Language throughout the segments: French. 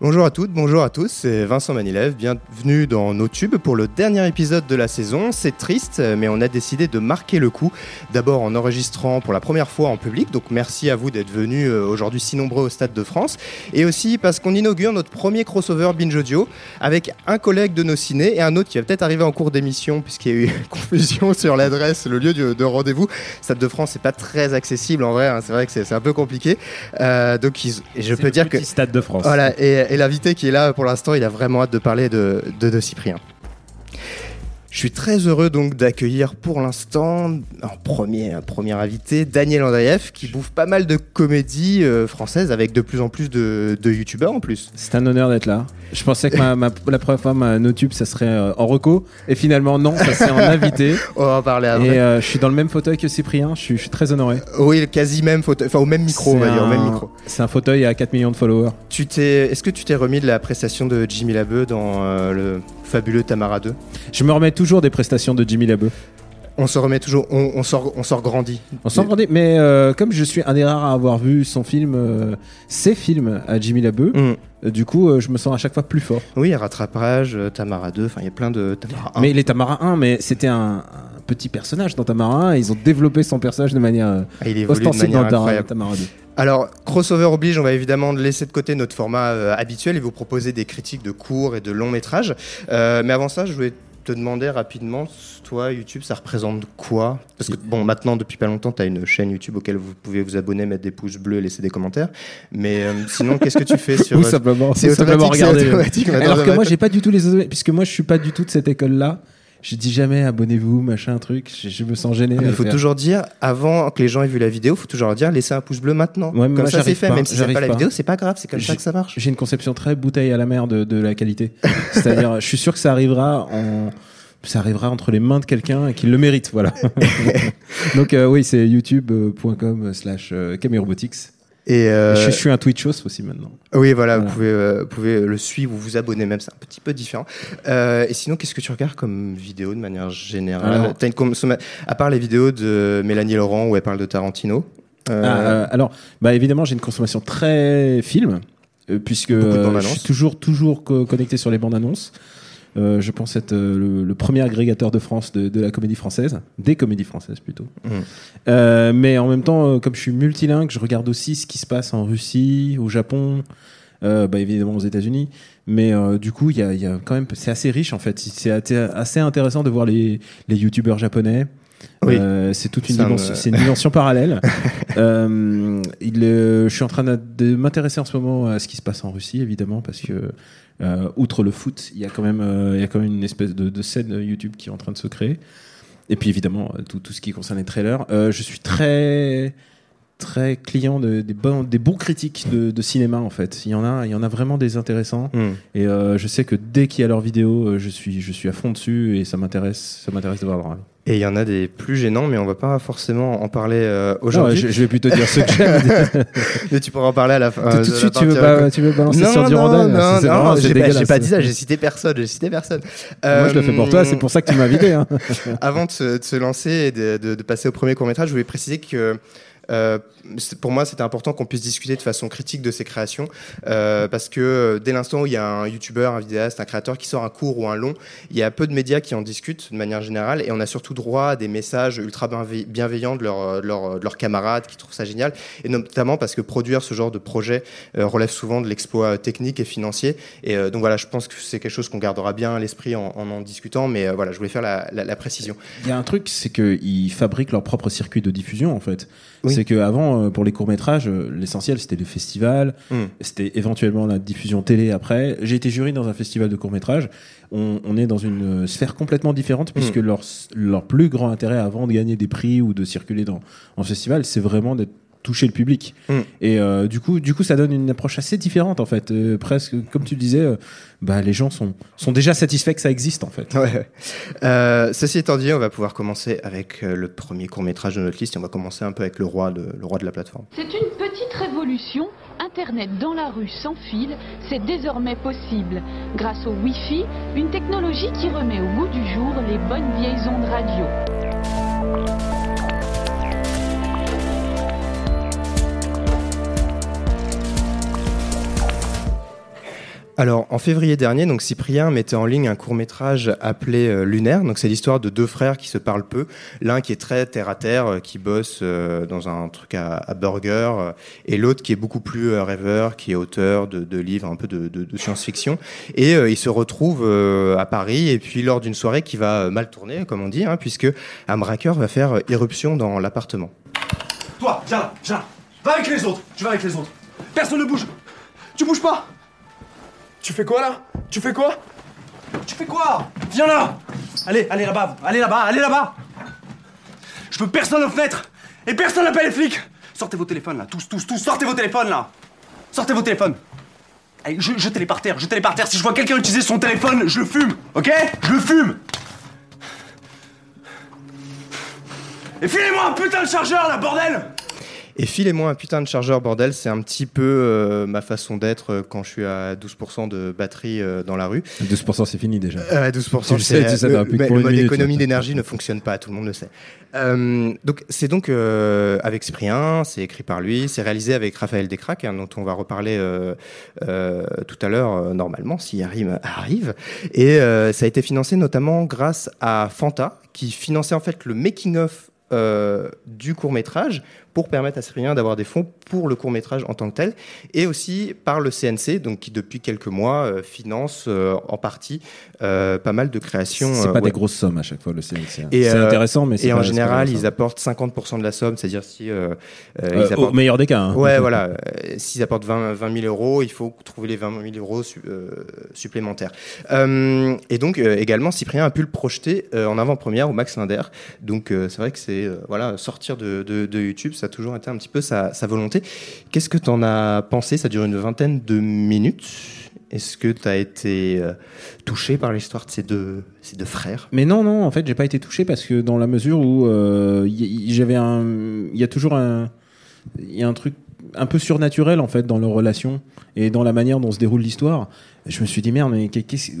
Bonjour à toutes, bonjour à tous, c'est Vincent Manilev, bienvenue dans nos tubes pour le dernier épisode de la saison. C'est triste, mais on a décidé de marquer le coup, d'abord en enregistrant pour la première fois en public, donc merci à vous d'être venus euh, aujourd'hui si nombreux au Stade de France, et aussi parce qu'on inaugure notre premier crossover Binge Audio avec un collègue de nos ciné et un autre qui va peut-être arriver en cours d'émission puisqu'il y a eu confusion sur l'adresse, le lieu de, rendez-vous. Stade de France, c'est pas très accessible en vrai, hein, c'est vrai que c'est un peu compliqué. Euh, donc et je peux dire que... Stade de France. Voilà, et et l'invité qui est là pour l'instant, il a vraiment hâte de parler de, de, Cyprien. Je suis très heureux donc d'accueillir pour l'instant en premier, un premier invité, Daniel Andreev, qui bouffe pas mal de comédies euh, françaises avec de plus en plus de, de youtubeurs en plus. C'est un honneur d'être là. Je pensais que ma, la première fois, ma NoTube, ça serait euh, en reco. Et finalement, non, ça c'est en invité. On va en parler après. Et euh, je suis dans le même fauteuil que Cyprien. Je suis, je suis très honoré. Oui, quasi même fauteuil. Enfin, au même micro, on va dire. Au même micro. C'est un fauteuil à 4 millions de followers. Tu t'es, est-ce que tu t'es remis de la prestation de Jimmy Labeu dans le fabuleux Tamara 2 Je me remets toujours des prestations de Jimmy Labeu. On se remet toujours, on, sort, on sort grandi. On sort grandi, mais euh, comme je suis un des rares à avoir vu son film, euh, ses films à Jimmy Labeu, mm. euh, du coup, je me sens à chaque fois plus fort. Oui, rattrapage, Tamara 2, enfin, il y a plein de Tamara 1. Mais les Tamara 1, mais c'était un, petit personnage dans Tamara 1, ils ont développé son personnage de manière ah, il dans Tamara 2. Alors, crossover oblige, on va évidemment laisser de côté notre format habituel et vous proposer des critiques de courts et de longs métrages. mais avant ça, je voulais te demander rapidement, toi, YouTube, ça représente quoi? Parce que, bon, maintenant, depuis pas longtemps, tu as une chaîne YouTube auquel vous pouvez vous abonner, mettre des pouces bleus, laisser des commentaires. Mais euh, sinon, qu'est-ce que tu fais sur. Ou simplement, c'est simplement regarder. Alors que moi, j'ai pas du tout les. Puisque moi, je suis pas du tout de cette école-là. Je dis jamais abonnez-vous, machin, truc. Je, me sens gêné. Il faut toujours dire, avant que les gens aient vu la vidéo, il faut toujours dire laissez un pouce bleu maintenant. comme ça c'est fait, même si c'est pas, la vidéo, c'est pas grave, c'est comme ça que ça marche. J'ai une conception très bouteille à la mer de, de la qualité. C'est-à-dire, je suis sûr que ça arrivera en ça arrivera entre les mains de quelqu'un qui le mérite, voilà. Donc euh, oui, c'est youtube.com slash euh, camerobotics. Et euh, je, suis un Twitch host aussi maintenant. Oui, voilà, Vous, pouvez, pouvez le suivre ou vous abonner même, c'est un petit peu différent. et sinon, qu'est-ce que tu regardes comme vidéo de manière générale À part les vidéos de Mélanie Laurent où elle parle de Tarantino. Ah, alors, bah, évidemment, j'ai une consommation très film, puisque je suis toujours, toujours connecté sur les bandes annonces. Euh, je pense être euh, le, premier agrégateur de France de, la comédie française, des comédies françaises plutôt. Mmh. Euh, mais en même temps, comme je suis multilingue, je regarde aussi ce qui se passe en Russie, au Japon, bah, évidemment aux États-Unis. Mais du coup, il y a, quand même, c'est assez riche en fait. C'est assez intéressant de voir les, les youtubeurs japonais. Oui. c'est toute une dimension, c'est une dimension parallèle. il, je suis en train de m'intéresser en ce moment à ce qui se passe en Russie, évidemment, parce que euh, outre le foot, il y a quand même, euh, il y a quand même une espèce de, scène YouTube qui est en train de se créer. Et puis évidemment, euh, tout, tout ce qui concerne les trailers. je suis très très client de, des, bons, des bons critiques de, cinéma en fait. Il y en a, il y en a vraiment des intéressants. Hmm. Et je sais que dès qu'il y a leur vidéo, je suis, je suis à fond dessus et ça m'intéresse, ça m'intéresse de voir leur avis. Et il y en a des plus gênants, mais on va pas forcément en parler euh, aujourd'hui. je, vais plutôt dire ceux que j'aime. mais tu pourras en parler à la fin. Tout, de suite, tu veux, tu veux balancer sur du Non, non, non, j'ai pas, pas, dit ça, j'ai cité personne, j'ai cité personne. Moi, je le fais pour toi, c'est pour ça que tu m'as invité. Hein. Avant de se, de se, lancer et de, de, de passer au premier court-métrage, je voulais préciser que euh, pour moi, c'était important qu'on puisse discuter de façon critique de ces créations, euh, parce que euh, dès l'instant où il y a un youtubeur, un vidéaste, un créateur qui sort un court ou un long, il y a peu de médias qui en discutent de manière générale, et on a surtout droit à des messages ultra bienveillants de, leur, leurs camarades qui trouvent ça génial, et notamment parce que produire ce genre de projet relève souvent de l'exploit technique et financier. Et donc voilà, je pense que c'est quelque chose qu'on gardera bien à l'esprit en, en, discutant, mais voilà, je voulais faire la, la, précision. Il y a un truc, c'est qu'ils fabriquent leur propre circuit de diffusion en fait. C'est qu'avant, euh, pour les courts-métrages, euh, l'essentiel c'était le festival, hmm. c'était éventuellement la diffusion télé après. J'ai été jury dans un festival de courts-métrages. On, est dans une sphère complètement différente puisque hmm. leur, leur plus grand intérêt avant de gagner des prix ou de circuler dans, en festival, c'est vraiment d'être toucher le public. Mm. Et euh, du coup, du coup, ça donne une approche assez différente en fait. Euh, presque, comme tu le disais, euh, bah, les gens sont, sont déjà satisfaits que ça existe en fait. Ouais. ceci étant dit, on va pouvoir commencer avec le premier court métrage de notre liste. Et on va commencer un peu avec le roi de, le roi de la plateforme. C'est une petite révolution. Internet dans la rue sans fil, c'est désormais possible. Grâce au Wi-Fi, une technologie qui remet au goût du jour les bonnes vieilles ondes radio. Alors, en février dernier, donc Cyprien mettait en ligne un court métrage appelé euh, Lunaire. Donc, c'est l'histoire de deux frères qui se parlent peu. L'un qui est très terre à terre, euh, qui bosse euh, dans un truc à, burger, et l'autre qui est beaucoup plus rêveur, qui est auteur de, livres un peu de, science-fiction. Et ils se retrouvent à Paris, et puis lors d'une soirée qui va mal tourner, comme on dit, hein, puisque un braqueur va faire irruption dans l'appartement. Toi, viens là, viens là. Va avec les autres. Tu vas avec les autres. Personne ne bouge. Tu bouges pas. Tu fais quoi là? Tu fais quoi? Tu fais quoi? Viens là! Allez, allez là-bas, allez là-bas, allez là-bas! Je veux personne aux fenêtres Et personne n'appelle les flics! Sortez vos téléphones là, tous, tous, tous, sortez vos téléphones là! Sortez vos téléphones! Allez, je, jetez-les par terre, jetez-les par terre. Si je vois quelqu'un utiliser son téléphone, je le fume, ok? Je le fume! Et filez-moi un putain de chargeur là, bordel et filez-moi un putain de chargeur, bordel. C'est un petit peu euh, ma façon d'être euh, quand je suis à 12% de batterie euh, dans la rue. 12% c'est fini déjà. 12% tu sais, tu le, le mode économie d'énergie ne fonctionne pas, tout le monde le sait. donc c'est donc avec Cyprien, c'est écrit par lui, c'est réalisé avec Raphaël Descraques, hein, dont on va reparler tout à l'heure normalement, si arrive, arrive. Et ça a été financé notamment grâce à Fanta, qui finançait en fait le making-of du court métrage pour permettre à Cyprien d'avoir des fonds pour le court métrage en tant que tel, et aussi par le CNC, donc qui depuis quelques mois euh, finance euh, en partie euh, pas mal de créations. C'est pas des grosses sommes à chaque fois le CNC. Hein. C'est intéressant, mais et en général ils apportent 50% de la somme, c'est-à-dire si ils apportent... au meilleur des cas. Hein. Ouais, voilà. S'ils apportent 20, 20 000 euros, il faut trouver les 20 000 euros supplémentaires. et donc également Cyprien a pu le projeter en avant-première au Max Linder. Donc c'est vrai que c'est voilà sortir de, de, de YouTube, ça a toujours été un petit peu sa, volonté. Qu'est-ce que tu en as pensé? Ça dure une vingtaine de minutes. Est-ce que tu as été euh, touché par l'histoire de ces deux, ces deux frères? Mais non, non, en fait, j'ai pas été touché parce que dans la mesure où euh, j'avais un. Il y a toujours un. Il y a un truc un peu surnaturel en fait dans leur relation et dans la manière dont se déroule l'histoire. Je me suis dit merde, mais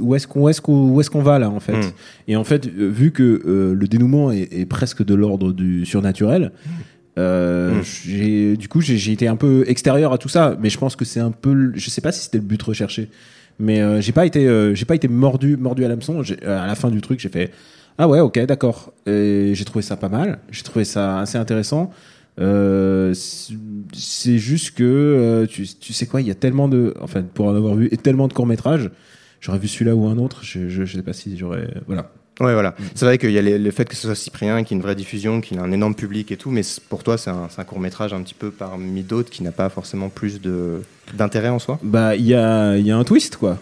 où est-ce qu'on est qu'on est qu'on va là en fait? Hmm. Et en fait, vu que euh, le dénouement est, presque de l'ordre du surnaturel, euh, hmm. du coup, j'ai été un peu extérieur à tout ça, mais je pense que c'est un peu, je sais pas si c'était le but recherché, mais euh, j'ai pas été, euh, j'ai pas été mordu, mordu à l'hameçon. À la fin du truc, j'ai fait, ah ouais, ok, d'accord. Et j'ai trouvé ça pas mal, j'ai trouvé ça assez intéressant. c'est juste que tu, tu, sais quoi, il y a tellement de, enfin, pour en avoir vu et tellement de courts métrages, j'aurais vu celui-là ou un autre, je, je, je sais pas si j'aurais, voilà. Ouais, voilà. Mm. C'est vrai qu'il y a le fait que ce soit Cyprien, qui a une vraie diffusion, qu'il a un énorme public et tout, mais pour toi, c'est un, court métrage un petit peu parmi d'autres qui n'a pas forcément plus d'intérêt en soi? Bah, il y a, y a un twist, quoi.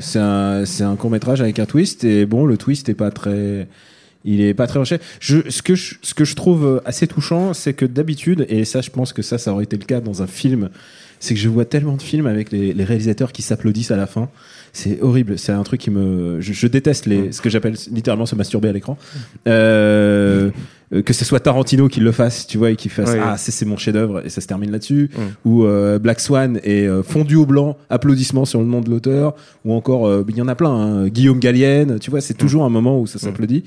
C'est un, un court métrage avec un twist, et bon, le twist est pas très. Il est pas très recherché. Je, ce, que je, ce que je trouve assez touchant, c'est que d'habitude, et ça, je pense que ça, ça aurait été le cas dans un film, c'est que je vois tellement de films avec les, les réalisateurs qui s'applaudissent à la fin c'est horrible. C'est un truc qui me. Je, déteste les, ce que j'appelle littéralement se masturber à l'écran. Euh, que ce soit Tarantino qui le fasse, tu vois, et qui fasse ah c'est mon chef-d'œuvre et ça se termine là-dessus, ou euh, Black Swan et euh, fondu au blanc, applaudissements sur le nom de l'auteur, ou encore il y en a plein, hein, Guillaume Gallienne, tu vois, c'est toujours un moment où ça s'applaudit.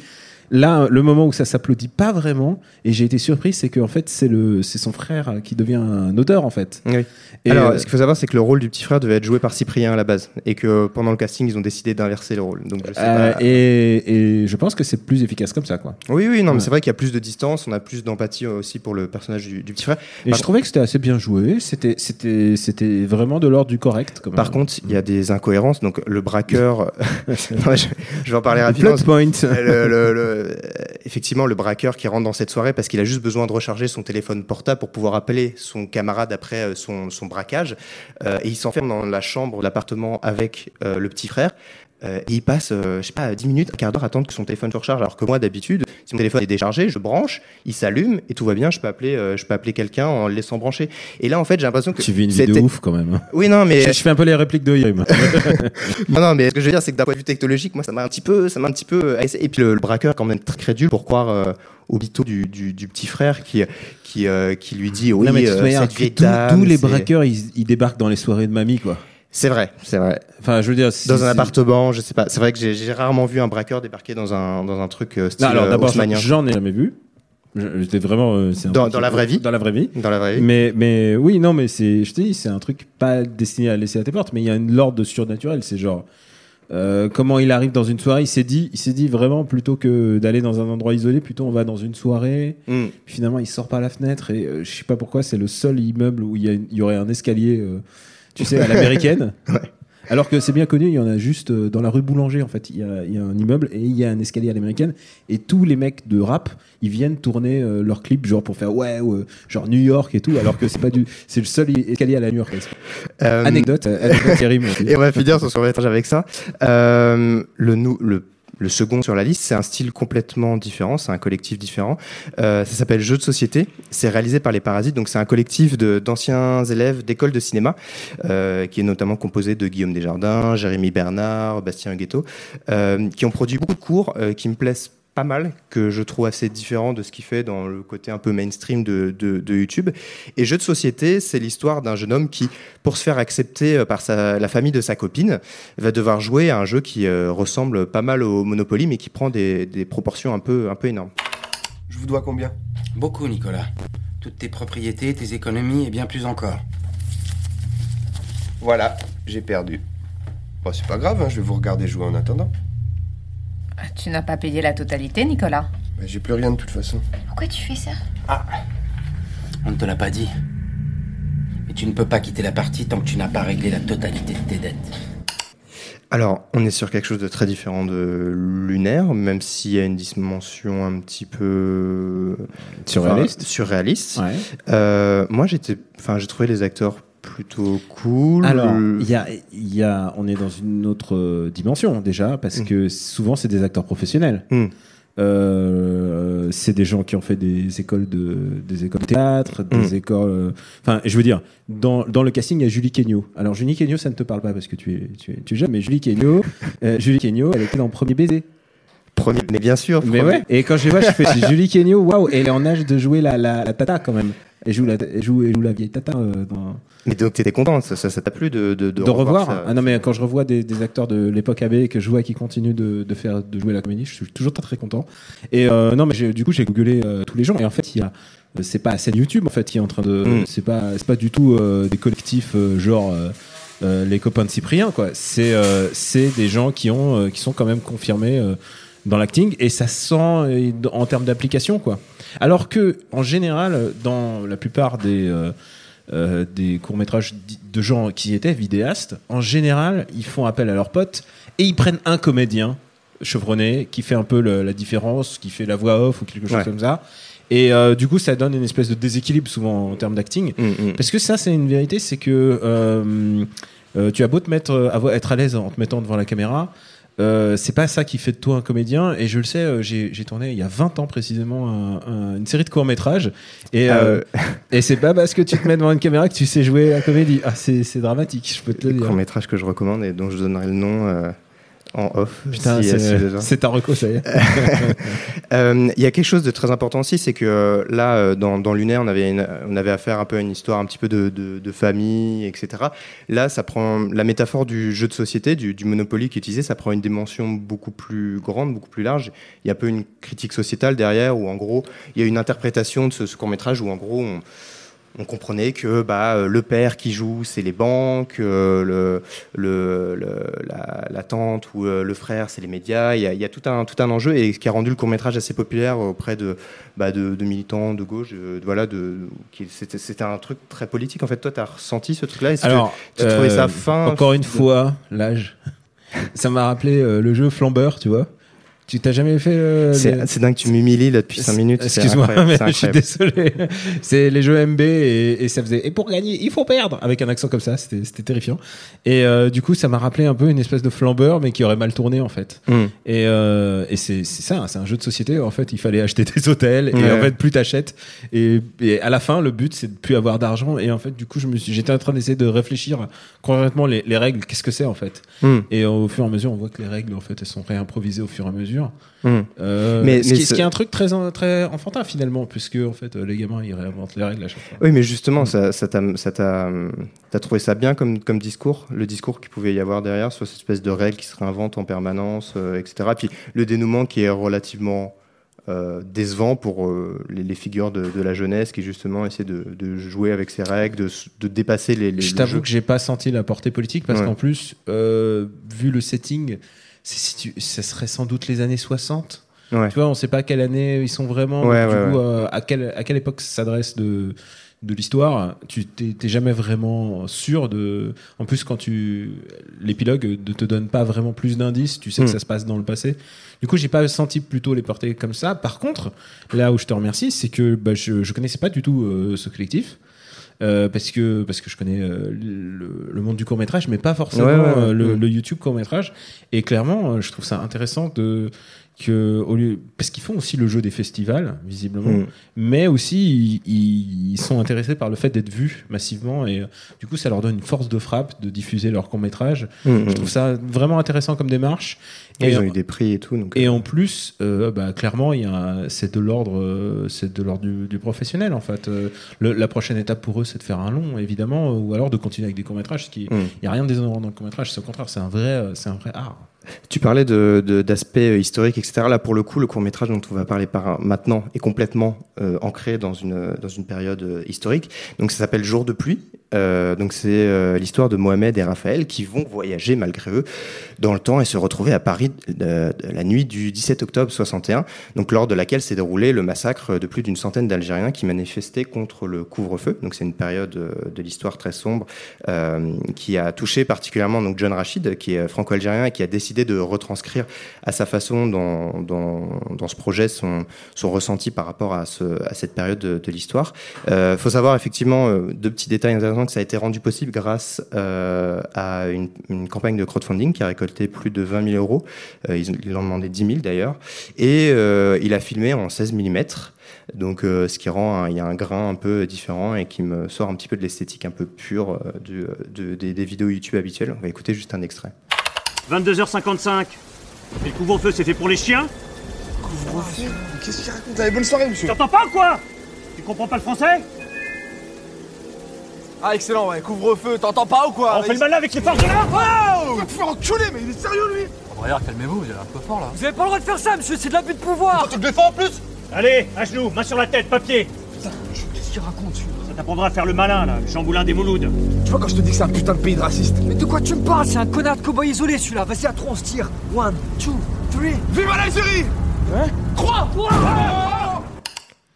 Là, le moment où ça s'applaudit pas vraiment, et j'ai été surpris, c'est qu'en fait, c'est le, c'est son frère qui devient un auteur en fait. Oui. Alors, euh, ce qu'il faut savoir, c'est que le rôle du petit frère devait être joué par Cyprien à la base, et que pendant le casting, ils ont décidé d'inverser le rôle. Donc, je sais euh, pas... et, et, je pense que c'est plus efficace comme ça, quoi. Oui, oui, non, mais c'est vrai qu'il y a plus de distance, on a plus d'empathie aussi pour le personnage du, petit frère. Et je trouvais que c'était assez bien joué. C'était, c'était, c'était vraiment de l'ordre du correct. Par contre, il y a des incohérences. Donc, le braqueur, je, vais en parler rapidement. point. le, le, effectivement le braqueur qui rentre dans cette soirée parce qu'il a juste besoin de recharger son téléphone portable pour pouvoir appeler son camarade après euh, son, braquage. Euh, et il s'enferme dans la chambre l'appartement avec euh, le petit frère. Euh, et il passe, euh, je sais pas, 10 minutes, un quart d'heure à attendre que son téléphone se recharge. Alors que moi, d'habitude, si mon téléphone est déchargé, je branche, il s'allume et tout va bien. Je peux appeler, euh, je peux appeler quelqu'un en le laissant brancher. Et là, en fait, j'ai l'impression que tu vis une vie de ouf quand même. Hein. Oui, non, mais je, fais un peu les répliques de Yrim. non, non, mais ce que je veux dire, c'est que d'un point de vue technologique, moi, ça m'a un petit peu, ça m'a un petit peu. Et puis le, braqueur, quand même très crédule pour croire au bito du, du, du, petit frère qui qui, qui lui dit oui, non, mais cette vieille tous les braqueurs, ils, ils débarquent dans les soirées de mamie, quoi. C'est vrai, c'est vrai. Enfin, je veux dire, dans un appartement, je sais pas. C'est vrai que j'ai rarement vu un braqueur débarquer dans un dans un truc euh, style non, alors d'abord, j'en ai jamais vu. J'étais vraiment. Euh, dans, dans la vraie vie. Dans la vraie vie. Dans la vraie vie. Mais, mais oui, non, mais c'est, je te dis, c'est un truc pas destiné à laisser à tes portes, mais il y a une lorde de surnaturel. C'est genre. Euh, comment il arrive dans une soirée Il s'est dit, il s'est dit vraiment plutôt que d'aller dans un endroit isolé, plutôt on va dans une soirée. Mm. Finalement, il sort par la fenêtre et euh, je sais pas pourquoi, c'est le seul immeuble où il y, y, aurait un escalier, tu sais, à l'américaine. ouais. Alors que c'est bien connu, il y en a juste euh, dans la rue Boulanger, en fait. Il y, a, un immeuble et il y a un escalier à l'américaine. Et tous les mecs de rap, ils viennent tourner euh, leurs clips, genre pour faire ouais, genre New York et tout, alors que c'est pas du. C'est le seul escalier à la New York. Euh, anecdote, anecdote terrible. Et on va finir sur son avec ça. le, le le second sur la liste, c'est un style complètement différent, c'est un collectif différent. Euh, ça s'appelle Jeux de société. C'est réalisé par les Parasites, donc c'est un collectif d'anciens élèves d'école de cinéma, euh, qui est notamment composé de Guillaume Desjardins, Jérémy Bernard, Bastien Guetto, euh, qui ont produit beaucoup de cours qui me plaisent pas mal, que je trouve assez différent de ce qu'il fait dans le côté un peu mainstream de, de, YouTube. Et Jeu de société, c'est l'histoire d'un jeune homme qui, pour se faire accepter euh, par sa, la famille de sa copine, va devoir jouer à un jeu qui euh, ressemble pas mal au Monopoly, mais qui prend des, des, proportions un peu, un peu énormes. Je vous dois combien? Beaucoup, Nicolas. Toutes tes propriétés, tes économies et bien plus encore. Voilà, j'ai perdu. Bon, c'est pas grave, hein, je vais vous regarder jouer en attendant. Tu n'as pas payé la totalité, Nicolas J'ai plus rien de toute façon. Pourquoi tu fais ça? Ah On ne te l'a pas dit. Mais tu ne peux pas quitter la partie tant que tu n'as pas réglé la totalité de tes dettes. Alors, on est sur quelque chose de très différent de lunaire, même s'il y a une dimension un petit peu surréaliste. surréaliste. Euh, moi, j'étais, enfin, j'ai trouvé les acteurs plutôt cool. Alors, il y a, y a, on est dans une autre dimension déjà, parce mm. que souvent c'est des acteurs professionnels. Mm. Euh, c'est des gens qui ont fait des écoles de des écoles de théâtre, des mm. écoles. Euh, enfin, je veux dire, dans, dans le casting, il y a Julie Kenyo. Alors Julie Kenyo, ça ne te parle pas parce que tu es tu es, tu es jeune, mais Julie Kenyo, euh, Julie Kenyo, elle était dans Premier baiser. Premier, mais bien sûr. Mais ouais. Et quand je vois, je fais Julie Kenyo, waouh, elle est en âge de jouer la, la, la tata quand même. Elle joue la, elle joue, elle joue la vieille tata dans. Mais donc t'étais content, ça, ça, t'a plu de de, de, revoir, Ah non mais quand je revois des, des acteurs de l'époque AB que je vois qui continuent de, de faire de jouer la comédie, je suis toujours très très content. Et euh, non mais du coup j'ai googlé euh, tous les gens et en fait il y a euh, c'est pas la scène YouTube en fait qui est en train de mm. c'est pas c'est pas du tout euh, des collectifs genre les copains de Cyprien quoi. C'est c'est des gens qui ont qui sont quand même confirmés dans l'acting et ça sent en termes d'application quoi. Alors que en général dans la plupart des euh, des courts-métrages de gens qui étaient vidéastes, en général, ils font appel à leurs potes et ils prennent un comédien chevronné qui fait un peu la différence, qui fait la voix off ou quelque chose comme ça. Et euh, du coup, ça donne une espèce de déséquilibre souvent en termes d'acting. Mm, mm. Parce que ça, c'est une vérité, c'est que euh, tu as beau te mettre, être à l'aise en te mettant devant la caméra, euh, c'est pas ça qui fait de toi un comédien. Et je le sais, euh, j'ai tourné il y a 20 ans précisément une série de courts-métrages. Et, ah, euh, et c'est pas parce que tu te mets devant une caméra que tu sais jouer la comédie. Ah, c'est dramatique, je peux te le dire. court-métrage que je recommande et dont je donnerai le nom en off. Putain, c'est ta reco, ça y est. Euh, il y a quelque chose de très important aussi, c'est que euh, là, euh, dans, dans Lunaire, on avait, on avait affaire un peu à une histoire un petit peu de, de, famille, etc. Là, ça prend la métaphore du jeu de société, du, du Monopoly qui est utilisé, ça prend une dimension beaucoup plus grande, beaucoup plus large. Il y a un peu une critique sociétale derrière, où en gros, il y a une interprétation de ce, ce court métrage où en gros, on, on comprenait que bah, euh, le père qui joue, c'est les banques, euh, le, le, la, tante ou euh, le frère, c'est les médias. Il y, a, il y a, tout, un, tout un enjeu et ce qui a rendu le court métrage assez populaire auprès de, bah, de, de, militants de gauche. De, voilà, c'était un truc très politique. En fait, toi, tu as ressenti ce truc-là? Alors, tu, trouvais ça fin Encore une fois, l'âge. ça m'a rappelé le jeu Flambeur, tu vois. Tu t'as jamais fait. Euh, c'est dingue, tu m'humilies là depuis 5 minutes. Excuse-moi, mais je suis désolé. C'est les jeux MB et, et, ça faisait. Et pour gagner, il faut perdre avec un accent comme ça. C'était terrifiant. Et euh, du coup, ça m'a rappelé un peu une espèce de flambeur, mais qui aurait mal tourné en fait. Mm. Et, euh, et c'est ça, c'est un jeu de société. En fait, il fallait acheter des hôtels et en fait, plus t'achètes. Et, et à la fin, le but, c'est de plus avoir d'argent. Et en fait, du coup, je me suis, j'étais en train d'essayer de réfléchir concrètement les, les règles. Qu'est-ce que c'est en fait? Mm. Et au fur et à mesure, on voit que les règles, en fait, elles sont réimprovisées au fur et à mesure. Hmm. Euh, mais, ce, qui, est un truc très, très enfantin finalement, puisque en fait les gamins ils réinventent les règles à chaque fois. Oui, mais justement, ça, ça t'a trouvé ça bien comme, comme discours, le discours qu'il pouvait y avoir derrière sur cette espèce de règles qui se réinventent en permanence, euh, etc. Puis le dénouement qui est relativement décevant pour les, figures de, la jeunesse qui justement essaient de, jouer avec ces règles, de, dépasser les. les je t'avoue que j'ai pas senti la portée politique parce qu'en plus, vu le setting, ça serait sans doute les années 60. Tu vois, on sait pas quelle année ils sont vraiment. du coup, à, quelle, à quelle époque s'adresse de de l'histoire, tu t'es jamais vraiment sûr de. En plus, quand tu l'épilogue ne te donne pas vraiment plus d'indices, tu sais que hmm. ça se passe dans le passé. Du coup, j'ai pas senti plutôt les porter comme ça. Par contre, là où je te remercie, c'est que bah, je, je connaissais pas du tout euh, ce collectif. Euh, parce que parce que je connais euh, le, monde du court métrage, mais pas forcément le, hmm. le, YouTube court métrage. Et clairement, je trouve ça intéressant de que au lieu parce qu'ils font aussi le jeu des festivals visiblement mm. mais aussi ils, sont intéressés par le fait d'être vus massivement et euh, du coup ça leur donne une force de frappe de diffuser leur court métrage mm, je trouve mm. ça vraiment intéressant comme démarche et, ils ont eu des prix et tout donc, et euh. en plus euh, bah, clairement il c'est de l'ordre c'est de l'ordre du, professionnel en fait la prochaine étape pour eux c'est de faire un long évidemment ou alors de continuer avec des courts métrages ce qui il y a rien de déshonorant dans le court métrage c'est au contraire c'est un vrai c'est un vrai art tu parlais d'aspects de, historiques, etc. Là, pour le coup, le court métrage dont on va parler par maintenant est complètement euh, ancré dans une, dans une période euh, historique. Donc, ça s'appelle Jour de pluie. Euh, donc, c'est l'histoire de Mohamed et Raphaël qui vont voyager malgré eux dans le temps et se retrouver à Paris la nuit du 17 octobre 61, donc lors de laquelle s'est déroulé le massacre de plus d'une centaine d'Algériens qui manifestaient contre le couvre-feu. Donc, c'est une période de l'histoire très sombre qui a touché particulièrement donc John Rachid, qui est franco-algérien et qui a décidé de retranscrire à sa façon dans, dans, ce projet son, son ressenti par rapport à, ce, à cette période de, l'histoire. Il euh, faut savoir effectivement euh, deux petits détails intéressants que ça a été rendu possible grâce euh, à une, campagne de crowdfunding qui a récolté plus de 20 000 euros. Ils, ils en demandé 10 000 d'ailleurs. Et il a filmé en 16 mm. Donc, ce qui rend il y a un grain un peu différent et qui me sort un petit peu de l'esthétique un peu pure de, des vidéos YouTube habituelles. On va écouter juste un extrait. 22h55. Et le couvre-feu, c'est fait pour les chiens Couvre-feu Qu'est-ce qu'il raconte Allez, bonne soirée, monsieur. T'entends pas ou quoi? Tu comprends pas le français? Ah, excellent, ouais. Couvre-feu, t'entends pas ou quoi? On fait le malin avec les forces de l'ordre. Wow! Tu te faire enculer, mais il est sérieux, lui! Regarde, calmez-vous, vous avez un peu fort, là. Vous avez pas le droit de faire ça, monsieur, c'est de l'abus de pouvoir. Tu te défends en plus? Allez, à genoux, main sur la tête, papier. Putain, qu'est-ce qu'il raconte, celui Ça t'apprendra à faire le malin, là, le chamboulin des Mouloudes. Tu vois quand je te dis que c'est un putain de pays de raciste Mais de quoi tu me parles? C'est un connard de cowboy isolé, celui-là. Vas-y, à trois, on se tire. One, two, three. Vive l'Algérie Hein Trois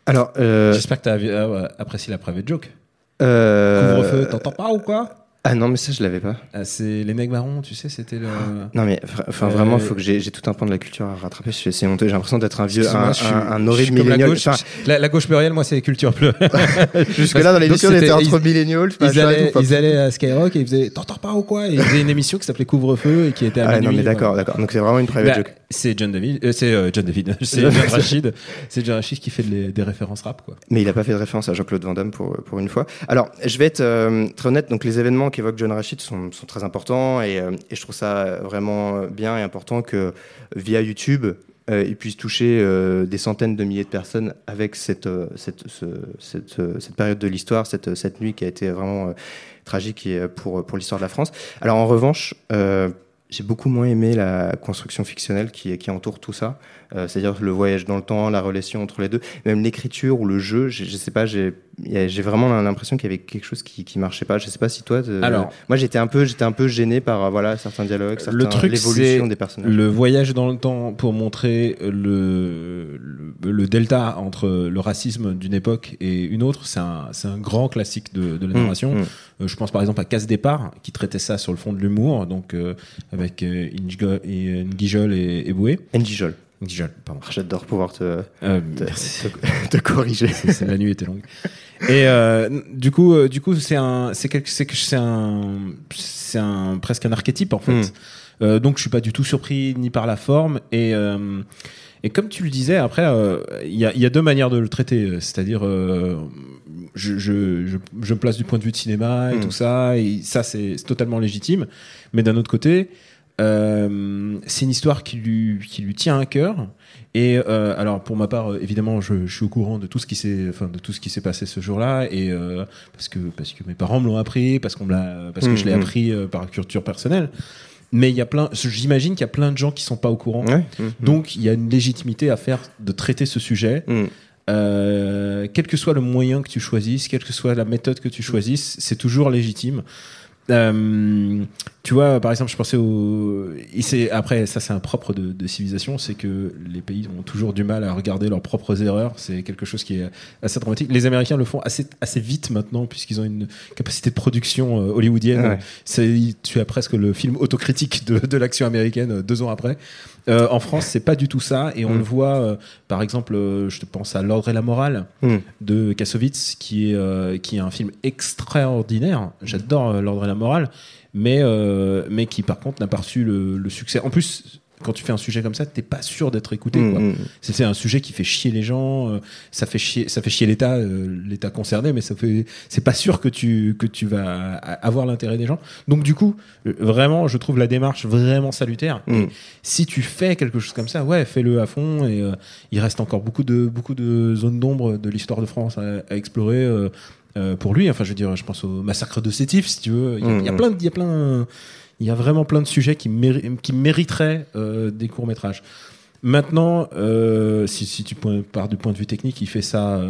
Alors, euh... j'espère que t'as euh, apprécié la private joke. Euh... Couvre-feu, t'entends pas ou quoi? Ah non, mais ça, je l'avais pas. Ah, c'est les mecs marrons, tu sais, c'était le. Non, mais enfin, vraiment, il faut que j'ai tout un pan de la culture à rattraper. C'est honteux. J'ai l'impression d'être un vieux, un, un, horrible millénial. La, gauche, la, gauche plurielle, moi, c'est culture plurielle. Jusque-là, dans l'émission, on était entre milléniaux. Ils, allaient, ils allaient à Skyrock et ils faisaient T'entends pas ou quoi? Et Ils faisaient une émission qui s'appelait Couvre-feu et qui était à Ah non, mais d'accord, d'accord. Donc c'est vraiment une private bah, joke. C'est John David, euh, c'est euh, John David, c'est John Rachid, c'est John Rachid qui fait des références rap, quoi. Mais il a pas fait de référence à Jean-Claude Van Damme pour, pour une fois. Alors, je vais être euh, très honnête. Donc les événements qu'évoque John Rachid sont sont, très importants et, et, je trouve ça vraiment bien et important que via YouTube, ils puissent toucher des centaines de milliers de personnes avec cette, cette, ce, cette, cette, période de l'histoire, cette, cette nuit qui a été vraiment tragique pour, pour l'histoire de la France. Alors en revanche, j'ai beaucoup moins aimé la construction fictionnelle qui, qui entoure tout ça. Euh, c'est-à-dire le voyage dans le temps, la relation entre les deux, même l'écriture ou le jeu. Je, je sais pas, j'ai vraiment l'impression qu'il y avait quelque chose qui, qui marchait pas. Je sais pas si toi. Alors, moi j'étais un peu j'étais un peu gêné par euh, voilà certains dialogues, certains, l'évolution des personnages. Le voyage dans le temps pour montrer le le, le delta entre le racisme d'une époque et une autre, c'est un grand classique de, de la mmh, narration. Mmh. Je pense par exemple à Casse départ qui traitait ça sur le fond de l'humour, donc euh, avec euh, Ngijol et, et Boué. Ngijol. Pardon. J'adore pouvoir te, euh, te, te, corriger. la nuit était longue. Et euh, du coup, euh, du coup, c'est un, c'est c'est un, c'est un presque un archétype en fait. Hmm. Euh, donc, je suis pas du tout surpris ni par la forme et euh, et comme tu le disais, après, il y, a, y, a, deux manières de le traiter. C'est-à-dire, je, je, je, je, me place du point de vue de cinéma et hmm. tout ça, et ça, c'est totalement légitime. Mais d'un autre côté, euh, c'est une histoire qui lui, qui lui tient à cœur. Et euh, alors pour ma part, évidemment, je, je, suis au courant de tout ce qui s'est, enfin de tout ce qui s'est passé ce jour-là, et euh, parce que parce que mes parents me l'ont appris, parce qu'on me l'a, parce que je l'ai mmh, mmh. appris euh, par culture personnelle. mais il y a plein, j'imagine qu'il y a plein de gens qui sont pas au courant. Donc il y a une légitimité à faire de traiter ce sujet. Euh, quel que soit le moyen que tu choisisses, quelle que soit la méthode que tu choisisses, c'est toujours légitime. Euh, tu vois, par exemple, je pensais au. Après, ça, c'est un propre de, de civilisation, c'est que les pays ont toujours du mal à regarder leurs propres erreurs. C'est quelque chose qui est assez dramatique. Les Américains le font assez, assez vite maintenant, puisqu'ils ont une capacité de production euh, hollywoodienne. C'est Tu as presque le film autocritique de, de l'action américaine euh, deux ans après. Euh, en France, c'est pas du tout ça, et on mm. le voit. Euh, par exemple, euh, je te pense à L'ordre et la morale mm. de Kassovitz, qui est qui est un film extraordinaire. J'adore L'ordre et la morale, mais mais qui par contre n'a pas reçu le, le succès. En plus, quand tu fais un sujet comme ça, t'es pas sûr d'être écouté. Mm, mm. C'est un sujet qui fait chier les gens, euh, ça fait chier, ça fait chier l'État, euh, l'État concerné, mais ça fait, c'est pas sûr que tu que tu vas avoir l'intérêt des gens. Donc du coup, euh, vraiment, je trouve la démarche vraiment salutaire. Mm. si tu fais quelque chose comme ça, ouais, fais-le à fond. Et il reste encore beaucoup de beaucoup de zones d'ombre de l'histoire de France à, explorer. pour lui, enfin, je veux dire, je pense au massacre de Sétif, si tu veux. Il y a, plein, il y a plein, il y a vraiment plein de sujets qui, qui mériteraient euh, des courts métrages. Maintenant, euh, si, si, tu pars du point de vue technique, il fait ça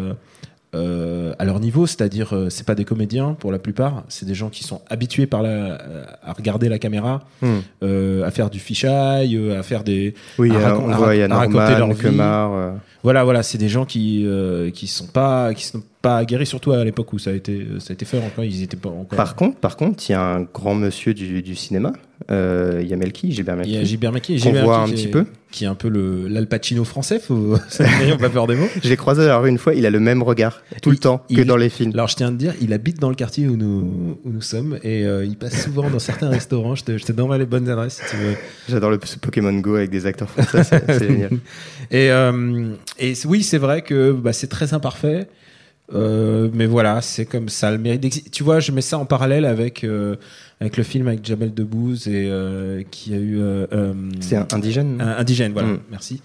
euh, à leur niveau, c'est-à-dire c'est pas des comédiens pour la plupart, c'est des gens qui sont habitués par la, à regarder la caméra, hmm. à faire du fisheye, à faire des, oui, à, on voit, il y a raconter leur vie. Voilà, voilà, c'est des gens qui qui sont pas qui sont pas aguerris, surtout à l'époque où ça a été, ça a été fait encore. Ils étaient pas encore. Par contre, par contre, il y a un grand monsieur du, du cinéma. Euh, il y a Melki, Gilbert Melki. Il y a Gilbert Melki, qu'on voit un petit peu. Qui est un peu le l'Al Pacino français. Faut, pas peur des mots. Je l'ai croisé alors une fois. Il a le même regard tout le temps que dans les films. Alors je tiens à te dire, il habite dans le quartier où nous où nous sommes et euh, il passe souvent dans certains restaurants. Je te, je te donnerai les bonnes adresses si tu veux. J'adore le Pokémon Go avec des acteurs français. C'est génial. Et, euh, et oui, c'est vrai que bah, c'est très imparfait. Euh, mais voilà, c'est comme ça. Le mérite Tu vois, je mets ça en parallèle avec euh, avec le film avec Jamel Debbouze et euh, qui a eu. c'est un indigène. indigène, voilà. Mm. Merci.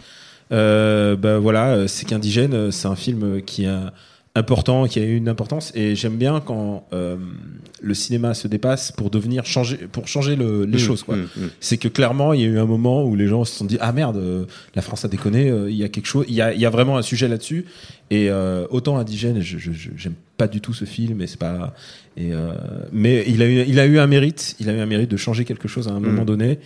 bah voilà, c'est qu'indigène, c'est un film qui a important, qui a eu une importance. Et j'aime bien quand le cinéma se dépasse pour devenir changer, pour changer le, les mmh, choses. Quoi. Mmh, mmh. C'est que clairement, il y a eu un moment où les gens se sont dit ah merde, euh, la France a déconné. Euh, il y a quelque chose, il y a, il y a vraiment un sujet là-dessus. Et autant indigène, je, je, j'aime pas du tout ce film. Et c'est pas. Et mais il a eu, il a eu un mérite. Il a eu un mérite de changer quelque chose à un moment donné.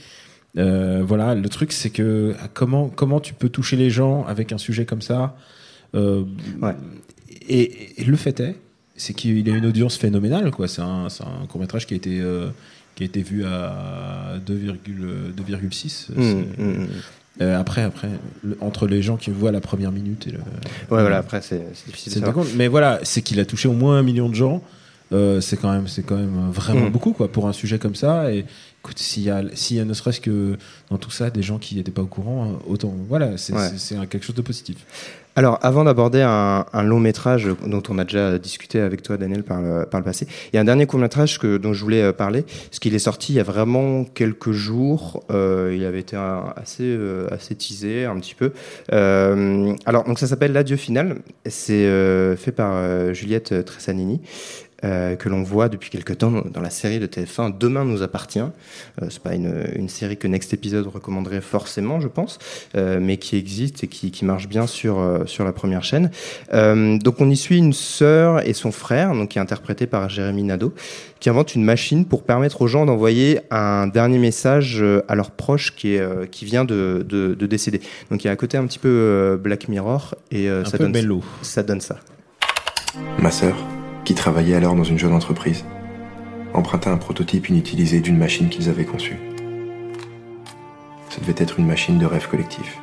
voilà, le truc c'est que comment comment tu peux toucher les gens avec un sujet comme ça. Euh, ouais et, le fait est, c'est qu'il a une audience phénoménale. Quoi. C'est, un, un court métrage qui a été, euh, qui a été vu à 2,6. Mmh, mmh, mmh. euh, après, après, entre les gens qui voient la première minute et le. Ouais, voilà, après, c'est, difficile de. Mais voilà, c'est qu'il a touché au moins un million de gens. Euh, c'est quand même, c'est quand même vraiment beaucoup quoi pour un sujet comme ça. Et écoute, s'il y a, a ne serait-ce que dans tout ça des gens qui n'étaient pas au courant, autant, voilà, c'est, quelque chose de positif. Alors, avant d'aborder un, long métrage dont on a déjà discuté avec toi, Daniel, par le, par le passé, il y a un dernier court métrage que, dont je voulais euh, parler, parce qu'il est sorti il y a vraiment quelques jours. Euh, il avait été assez, euh, assez teasé un petit peu. alors, donc ça s'appelle L'adieu final. C'est fait par Juliette Tressanini. Euh, que l'on voit depuis quelque temps dans la série de TF1 Demain nous appartient. Euh, c'est pas une, une, série que Next Episode recommanderait forcément, je pense, euh, mais qui existe et qui, qui marche bien sur euh, sur la première chaîne. Euh, donc on y suit une sœur et son frère, donc qui est interprété par Jérémy Nadeau, qui invente une machine pour permettre aux gens d'envoyer un dernier message à leurs proches qui est qui vient de, de, de, décéder. Donc il y a un côté un petit peu Black Mirror et ça donne ça donne ça. Ma sœur qui travaillait alors dans une jeune entreprise, emprunta un prototype inutilisé d'une machine qu'ils avaient conçue. Ce devait être une machine de rêve collectif.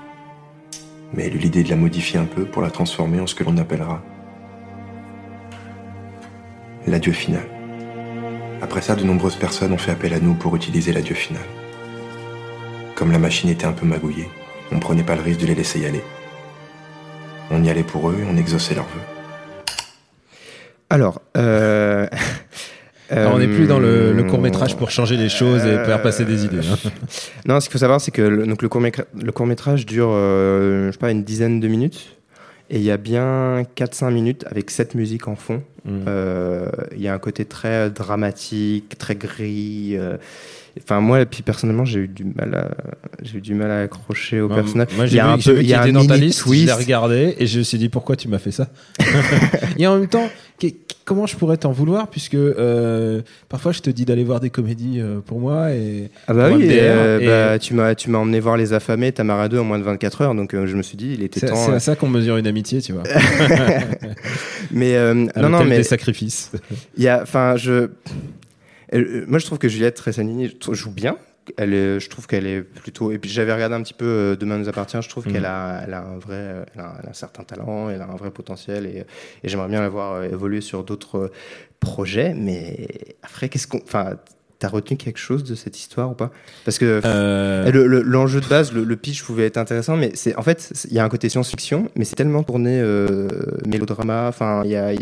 Mais elle eut l'idée de la modifier un peu pour la transformer en ce que l'on appellera l'adieu final. Après ça, de nombreuses personnes ont fait appel à nous pour utiliser l'adieu final. Comme la machine était un peu magouillée, on prenait pas le risque de les laisser y aller. On y allait pour eux et on exauçait leurs vœux. Alors, euh... on n'est plus dans le, le, court métrage pour changer les choses et faire passer des idées. Hein. non, ce qu'il faut savoir, c'est que le, donc le, court le court métrage dure, euh, je sais pas, une dizaine de minutes. Et il y a bien 4-5 minutes avec cette musique en fond. Mm. Euh, il y a un côté très dramatique, très gris. Enfin, moi, puis personnellement, j'ai eu du mal à, j'ai eu du mal à accrocher au Moi, personnage. Moi, il j'ai y a vu, un peu, vu il y a était un dans ta liste, je twist. l'ai regardé et je me suis dit pourquoi tu m'as fait ça? et en même temps, comment je pourrais t'en vouloir puisque euh, parfois je te dis d'aller voir des comédies euh, pour moi et Ah bah oui, euh, et bah, tu m'as, tu m'as emmené voir les affamés, Tamara 2 en moins de 24 heures, donc je me suis dit, il était temps. c'est à ça qu'on mesure une amitié, tu vois. mais non, non, mais des sacrifices. Il y a, enfin, je, euh, moi, je trouve que Juliette Tressanini joue bien. Elle est, je trouve qu'elle est plutôt. Et puis j'avais regardé un petit peu euh, Demain nous appartient. Je trouve Mhm. qu'elle a, elle a un vrai, euh, elle a, elle a un certain talent, elle a un vrai potentiel, et, et j'aimerais bien la voir euh, évoluer sur d'autres euh, projets. Mais après, qu'est-ce qu'on, enfin. T'as retenu quelque chose de cette histoire ou pas? Parce que Euh, le- le- l'enjeu de base, le, le pitch pouvait être intéressant, mais c'est en fait il y a un côté science-fiction, mais c'est tellement tourné euh, mélodrama. Enfin, il y a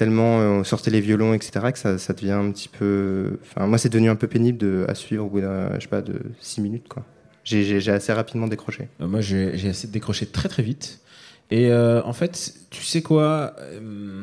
tellement euh, on sortait les violons, etc. que ça, ça devient un petit peu. Enfin, moi, c'est devenu un peu pénible de, à suivre au bout d'un, je sais pas, de six minutes quoi. J'ai- assez rapidement décroché. Euh, Moi, j'ai de décrocher très très vite. Et euh, en fait, tu sais quoi euh,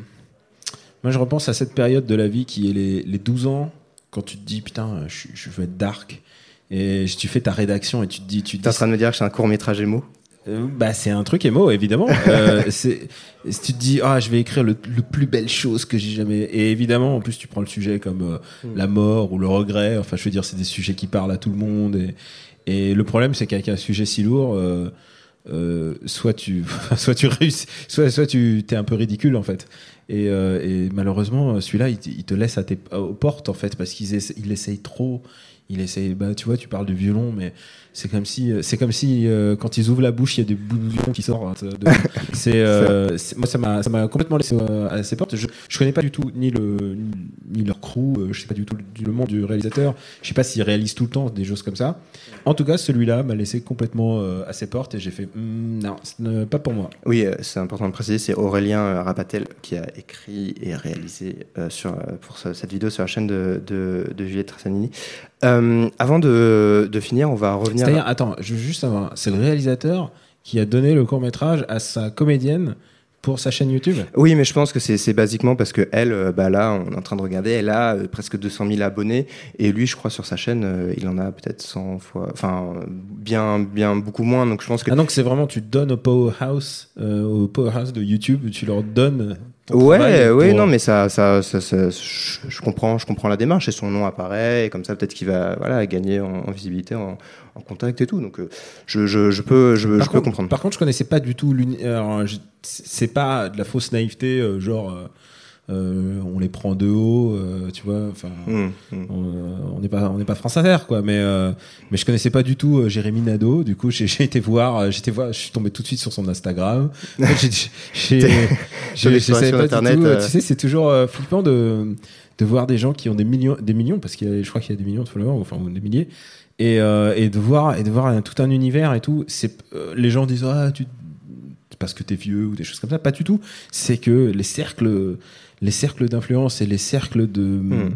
Moi, je repense à cette période de la vie qui est les, les 12 ans, quand tu te dis, putain, je, je veux être dark. Et tu fais ta rédaction et tu te dis... Tu T'es en train de me dire que c'est un court métrage émo Euh, bah, c'est un truc émo, évidemment. Euh, c'est, si tu te dis, ah, je vais écrire le, le plus belle chose que j'ai jamais. Et évidemment, en plus, tu prends le sujet comme euh, Mm. la mort ou le regret. Enfin, je veux dire, c'est des sujets qui parlent à tout le monde. Et, et le problème, c'est qu'avec un sujet si lourd, euh, euh, soit tu, soit tu réussis, soit, soit tu t'es un peu ridicule en fait. Et, euh, et malheureusement, celui-là, il, te- il te laisse à tes, aux portes en fait parce qu'il essa- il essaye trop. Il essaye, bah, tu vois, tu parles du violon, mais c'est comme si, c'est comme si euh, quand ils ouvrent la bouche, il y a des violon qui sortent. de- c'est, euh, c'est- moi, ça m'a, ça m'a complètement laissé euh, à ses portes. Je, je connais pas du tout ni le, ni leur crew, euh, je sais pas du tout le, le monde du réalisateur. Je sais pas s'il réalise tout le temps des choses comme ça. En tout cas, celui-là m'a laissé complètement euh, à ses portes et j'ai fait, Hmm, non, ce n'est pas pour moi. Oui, euh, c'est important de préciser, c'est Aurélien euh, Rapatel qui a écrit et réalisé euh, sur, euh, pour ce- cette vidéo sur la chaîne de, de, de Juliette Trassanini. Euh, avant de, de finir, on va revenir. C'est-à-dire, attends, je veux juste savoir, c'est le réalisateur qui a donné le court métrage à sa comédienne pour sa chaîne YouTube? Oui, mais je pense que c'est c'est basiquement parce que elle, euh, bah là, on est en train de regarder, elle a euh, presque 200 000 abonnés et lui, je crois, sur sa chaîne, euh, il en a peut-être 100 fois, enfin, bien, bien beaucoup moins. Donc je pense que Ah donc c'est vraiment, tu donnes au Powerhouse, euh, au Powerhouse de YouTube, tu leur donnes. Ouais, ouais, pour- non, mais ça, ça, ça, ça- je, je comprends, je comprends la démarche et son nom apparaît et comme ça peut-être qu'il va, voilà, gagner en, en visibilité, en, en contact et tout. Donc euh, je, je, je peux, je, peux comprendre. Par contre, je connaissais pas du tout l'uni- alors, je- C'est pas de la fausse naïveté, euh, genre euh, on les prend de haut, euh, tu vois. Enfin, Hum, hum. on n'est pas on n'est pas France Inter, quoi. Mais euh, mais je connaissais pas du tout Jérémy Nadeau. Du coup, j'ai été voir, j'étais voir, je suis tombé tout de suite sur son Instagram. J'ai- savais pas du Internet, tout. euh. Tu sais, c'est toujours flippant de de voir des gens qui ont des millions, des millions, parce qu'il y a, je crois qu'il y a des millions de followers, enfin des milliers, et, euh, et de voir et de voir tout un univers et tout. C'est euh, les gens disent ah tu c'est parce que t'es vieux ou des choses comme ça. Pas du tout. C'est que les cercles, les cercles d'influence et les cercles de Hmm.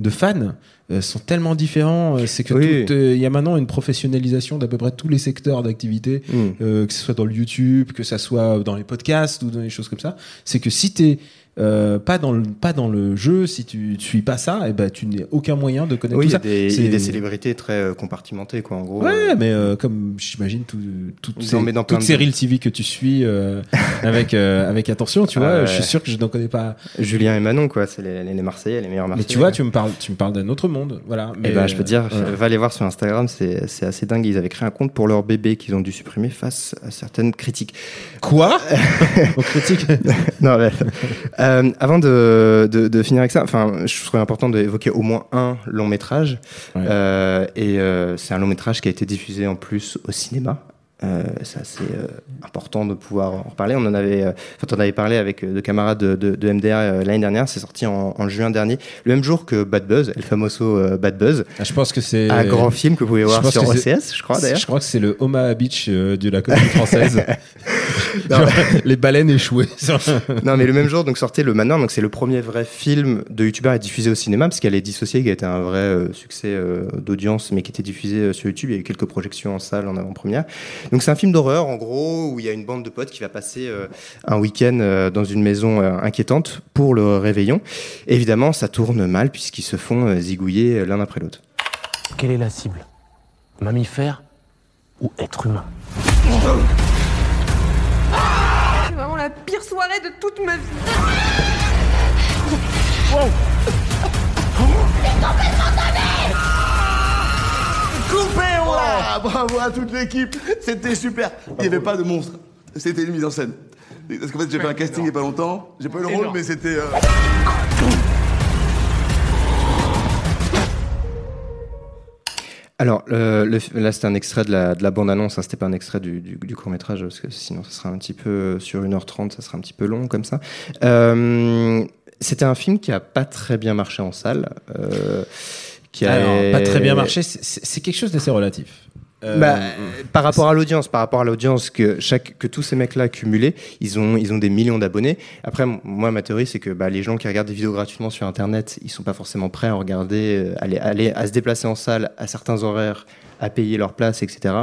de fans euh, sont tellement différents. euh, C'est que Oui. euh, il y a maintenant une professionnalisation d'à peu près tous les secteurs d'activité, Hum. euh, que ce soit dans le YouTube, que ça soit dans les podcasts ou dans les choses comme ça. C'est que si t'es euh, pas dans le pas dans le jeu, si tu, tu suis pas ça, et ben tu n'as aucun moyen de connaître Oui, il tout y, a ça. des, C'est- des célébrités très euh, compartimentées, quoi, en gros. Ouais, mais euh, comme j'imagine tout, toutes, Dans- ces, mais dans toutes ces Real TV que tu suis euh, avec avec attention, tu vois, je suis sûr que je n'en connais pas. Julien et Manon, quoi, c'est les, les, Marseillais, les meilleurs Mais Marseillais. tu vois, tu me parles, tu me parles d'un autre monde, voilà. Eh Mais, ben, je peux te dire, va les voir sur Instagram, c'est c'est assez dingue. Ils avaient créé un compte pour leur bébé qu'ils ont dû supprimer face à certaines critiques. Quoi? Aux critiques? Non, mais, euh, avant de, de, de finir avec ça, enfin, je trouverais important d'évoquer au moins un long métrage. Ouais. Euh, et euh, c'est un long métrage qui a été diffusé en plus au cinéma. Euh, c'est assez euh, important de pouvoir en reparler. On en avait, euh, enfin, on avait parlé avec euh, deux camarades de, de, de MDR euh, l'année dernière. C'est sorti en, en juin dernier, le même jour que Bad Buzz, El Famoso euh, Bad Buzz, Ah, je pense que c'est un grand film que vous pouvez voir sur OCS, je crois d'ailleurs. Je crois que c'est le Omaha Beach de la comédie française. Genre, les baleines échouées. Non, mais le même jour, donc sortait Le Manor, donc c'est le premier vrai film de youtubeur à être diffusé au cinéma, parce qu'elle est dissociée, qui a été un vrai succès d'audience, mais qui était diffusé sur YouTube. Il y a eu quelques projections en salle en avant-première. Donc c'est un film d'horreur, en gros, où il y a une bande de potes qui va passer euh, un week-end euh, dans une maison euh, inquiétante pour le réveillon. Évidemment, ça tourne mal, puisqu'ils se font euh, zigouiller l'un après l'autre. quelle est la cible? Mammifère ou être humain? C'est vraiment la pire soirée de toute ma vie. Wow. Coupé, voilà Bravo à toute l'équipe C'était super Il n'y avait pas de monstre. C'était une mise en scène. Parce qu'en fait, j'ai fait un casting il n'y a pas longtemps. J'ai pas eu le rôle, mais c'était... euh, Alors, euh, le, là, c'était un extrait de la, de la bande-annonce, hein, c'était pas un extrait du, du, du court-métrage, parce que sinon, ça sera un petit peu, sur 1h30, ça sera un petit peu long comme ça. Euh, c'était un film qui a pas très bien marché en salle. Euh, qui a... Alors, pas très bien marché, c'est- quelque chose d'assez relatif. Euh, Bah, par rapport à l'audience, par rapport à l'audience que chaque que tous ces mecs-là cumulés, ils ont ils ont des millions d'abonnés. Après, moi ma théorie c'est que bah, les gens qui regardent des vidéos gratuitement sur internet, ils sont pas forcément prêts à regarder, euh, aller aller à se déplacer en salle à certains horaires, à payer leur place, etc.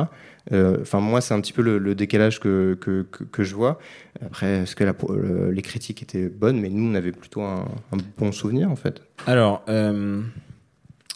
Euh, Enfin, moi, c'est un petit peu le, le décalage que, que, que, que je vois. Après, est-ce que la, le- les critiques étaient bonnes, mais nous, on avait plutôt un, un bon souvenir, en fait. Alors, euh,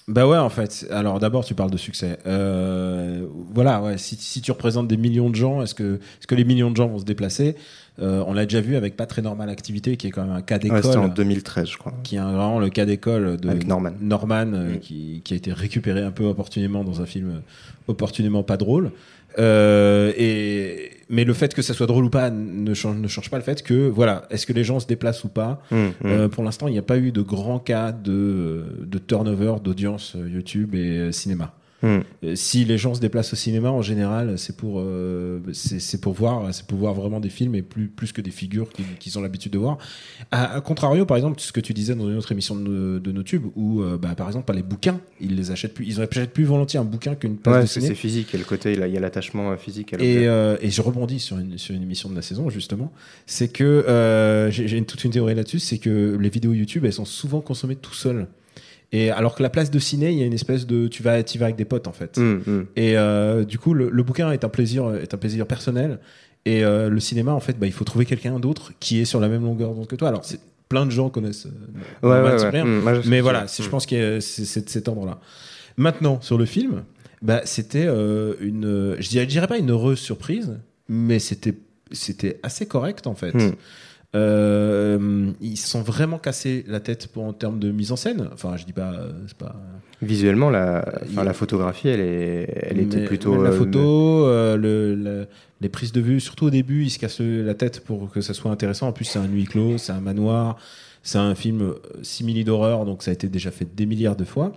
bah ouais, en fait. Alors d'abord, tu parles de succès. Euh, voilà, ouais. Si, si tu représentes des millions de gens, est-ce que, est-ce que les millions de gens vont se déplacer? Euh, On l'a déjà vu avec pas très normal activité, qui est quand même un cas d'école. Ouais, c'était en 2013, je crois. Qui est un- vraiment le cas d'école de Avec Norman. Norman, euh, qui, qui a été récupéré un peu opportunément dans un film opportunément pas drôle. Euh, et mais le fait que ça soit drôle ou pas ne change, ne change pas le fait que voilà, est-ce que les gens se déplacent ou pas Mmh, mmh. Euh, Pour l'instant, il n'y a pas eu de grand cas de, de turnover d'audience euh, YouTube et euh, cinéma. Mm. Euh, Si les gens se déplacent au cinéma, en général, c'est pour euh, c'est pour voir c'est pour voir vraiment des films et plus plus que des figures qu'ils ont l'habitude de voir. À, à contrario, par exemple, ce que tu disais dans une autre émission de, de NoTube, où euh, bah, par exemple les bouquins, ils les achètent plus, ils achètent plus volontiers un bouquin qu'une place Ouais, de ciné. c'est physique, il y a le côté, il y a- l'attachement euh, physique à. Et, euh, et je rebondis sur une, sur une émission de la saison, justement. C'est que j'ai toute une théorie là-dessus, c'est que les vidéos YouTube, elles sont souvent consommées tout seules. Et alors que la place de ciné, il y a une espèce de, tu vas, tu vas avec des potes en fait. Mm, mm. Et euh, du coup, le, le bouquin est un plaisir, est un plaisir personnel. Et euh, le cinéma, en fait, bah, il faut trouver quelqu'un d'autre qui est sur la même longueur d'onde que toi. Alors, c'est- plein de gens connaissent. euh, Ouais, ouais, ouais. Mm, moi, mais voilà, je pense que c'est de cet ordre-là. Maintenant, sur le film, bah, c'était une, je dirais, je dirais pas une heureuse surprise, mais c'était c'était assez correct en fait. Euh, ils se sont vraiment cassés la tête pour, en termes de mise en scène. Enfin, je dis pas, euh, c'est pas. Visuellement, la, enfin, la photographie, elle, est, elle était plutôt. la euh, photo, euh, le, les prises de vue, surtout au début, ils se cassent la tête pour que ça soit intéressant. En plus, c'est un huis clos, c'est un manoir, c'est un film simili d'horreur, donc ça a été déjà fait des milliards de fois.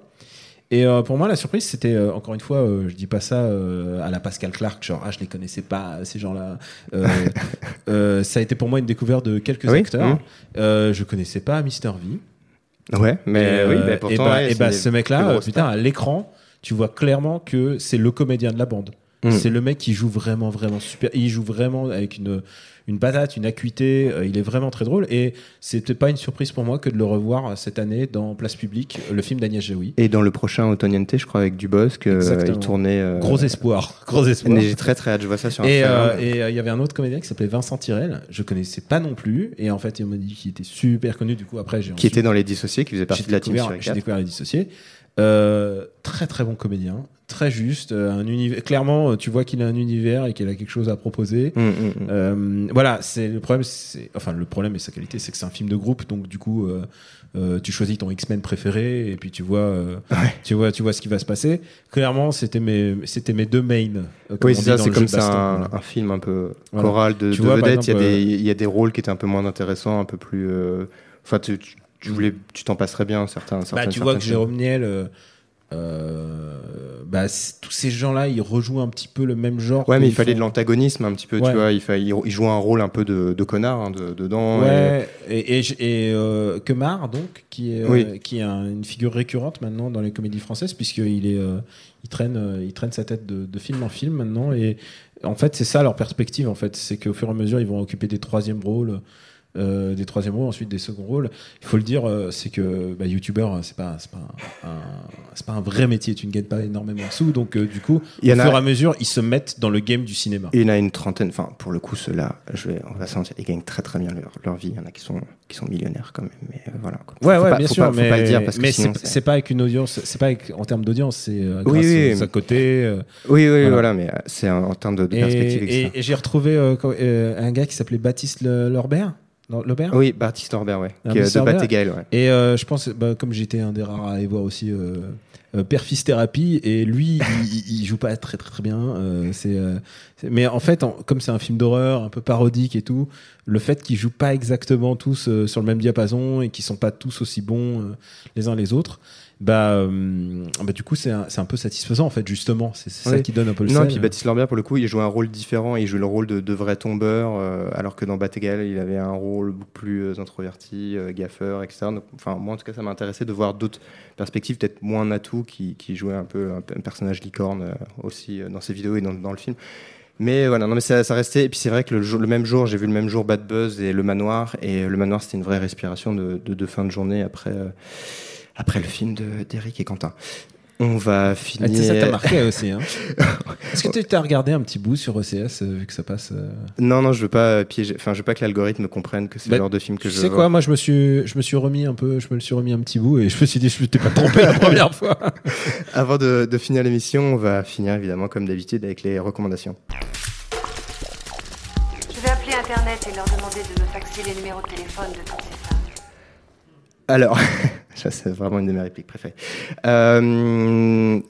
Et euh, pour moi, la surprise, c'était euh, encore une fois, euh, je dis pas ça euh, à la Pascal Clark, genre ah je les connaissais pas ces gens-là. Ça a été pour moi une découverte de quelques oui acteurs. Euh, je connaissais pas Mister V. Ouais, mais Et, oui, bah, et pourtant, bah, ouais, et bah, des ce mec-là, putain, à l'écran, tu vois clairement que c'est le comédien de la bande. Mm. C'est le mec qui joue vraiment, vraiment super. Il joue vraiment avec une, une patate, une acuité. euh, il est vraiment très drôle. Et c'était pas une surprise pour moi que de le revoir cette année dans Place Publique, le film d'Agnès Jaoui. Et dans le prochain Automniente, je crois, avec Dubosc, euh, il tournait. euh, Gros espoir. Gros espoir. J'ai très très hâte, je vois ça sur euh, et, euh, il y avait un autre comédien qui s'appelait Vincent Tirel. Je connaissais pas non plus. Et en fait, il m'a dit qu'il était super connu. Du coup, après, j'ai Qui ensuite- était dans Les Dissociés, qui faisait partie de la team sur J'ai découvert les dissociés. Euh, très très bon comédien, très juste, euh, un univers. Clairement, euh, tu vois qu'il a un univers et qu'il a quelque chose à proposer. Mm, mm, mm. Euh, voilà, c'est le problème. C'est enfin le problème et sa qualité, c'est que c'est un film de groupe, donc du coup. euh, tu choisis ton X-Men préféré et puis tu vois, tu vois, tu vois ce qui va se passer. Clairement, c'était mes, c'était mes deux mains. Oui, c'est ça, c'est comme ça un, voilà. un film un peu Voilà. choral de, de vedettes. Il y, a des- il y a des rôles qui étaient un peu moins intéressants, un peu plus. Enfin, tu, tu, tu voulais, tu t'en passerais bien certains. Bah, certaines- tu vois que Jérôme Niel, euh, euh, bah, tous ces gens-là, ils rejouent un petit peu le même genre. Ouais, mais il fallait font- de l'antagonisme un petit peu, Ouais. tu vois. Il, fa- il, jouait un rôle un peu de, de connard hein, de- dedans. Ouais, et, et, et euh, Kemar, donc, qui est, euh, Oui. qui est un- une figure récurrente maintenant dans les comédies françaises, puisqu'il est, euh, il traîne, euh, il traîne sa tête de, de film en film maintenant. Et en fait, c'est ça leur perspective, en fait. C'est qu'au fur et à mesure, ils vont occuper des troisièmes rôles. Euh, des troisième rôles, ensuite des seconds rôles. Il faut le dire, euh, c'est que bah, youtubeur, c'est pas, c'est pas, un, pas un vrai métier. Tu ne gagnes pas énormément de sous, donc euh, du coup, Il y au en fur et à mesure, ils se mettent dans le game du cinéma. Il y en a une trentaine, enfin pour le coup ceux-là, je vais, on va sentir, ils gagnent très très bien leur, leur vie. Il y en a qui sont, qui sont millionnaires quand même, mais euh, voilà. quoi. Ouais, Faut ouais, pas- bien sûr, pas, mais, pas le dire parce que mais c'est, pas avec une audience, c'est pas avec, en termes d'audience, c'est Oui, oui, aux mais- à côté. Oui, oui, voilà, mais euh, c'est en, en termes de, de Et, perspective. et- et j'ai retrouvé un gars qui s'appelait Baptiste Le- Lorbert. Lobert Oui, Baptiste Orbert, ouais, Un qui de ouais. Et euh, je pense, bah, comme j'étais un des rares à aller voir aussi euh, euh, Perfis Thérapie, et lui, il, il- joue pas très très très bien. euh, c'est, euh, c'est- mais en fait, en- comme c'est un film d'horreur, un peu parodique et tout, le fait qu'ils jouent pas exactement tous sur le même diapason et qu'ils sont pas tous aussi bons les uns les autres, bah, euh, bah du coup c'est un, un peu satisfaisant en fait justement. C'est, c'est ça Oui. qui donne un peu le Non, et puis Baptiste Lorbert, pour le coup, il joue un rôle différent. Il joue le rôle de, de vrai tombeur, euh, alors que dans Batégal, il avait un rôle beaucoup plus euh, introverti, euh, gaffeur, etc. Donc, enfin, moi, en tout cas, ça m'a intéressé de voir d'autres perspectives, peut-être moins Natou, qui, qui jouait un peu un, un personnage licorne euh, aussi euh, dans ses vidéos et dans, dans le film. Mais voilà, non, mais ça, ça restait. Et puis c'est vrai que le, jour- le même jour, j'ai vu le même jour Bad Buzz et Le Manoir. Et Le Manoir, c'était une vraie respiration de, de, de fin de journée après, euh, après le film de- d'Eric et Quentin. On va Ah, finir. tu sais, ça t'a marqué aussi. Hein. Est-ce que tu as regardé un petit bout sur OCS euh, vu que ça passe euh, Non, non, je veux pas piéger. Enfin, je veux pas que l'algorithme comprenne que c'est Bah, le genre de film que tu je sais vois. quoi, moi je me suis, je me suis remis un peu, je me le suis remis un petit bout et je me suis dit je m'étais pas trompé la première fois. Avant de, de finir l'émission, on va finir évidemment comme d'habitude avec les recommandations. Je vais appeler Internet et leur demander de me faxer les numéros de téléphone de toutes ces. Alors, ça c'est vraiment une de mes répliques préférées. Euh,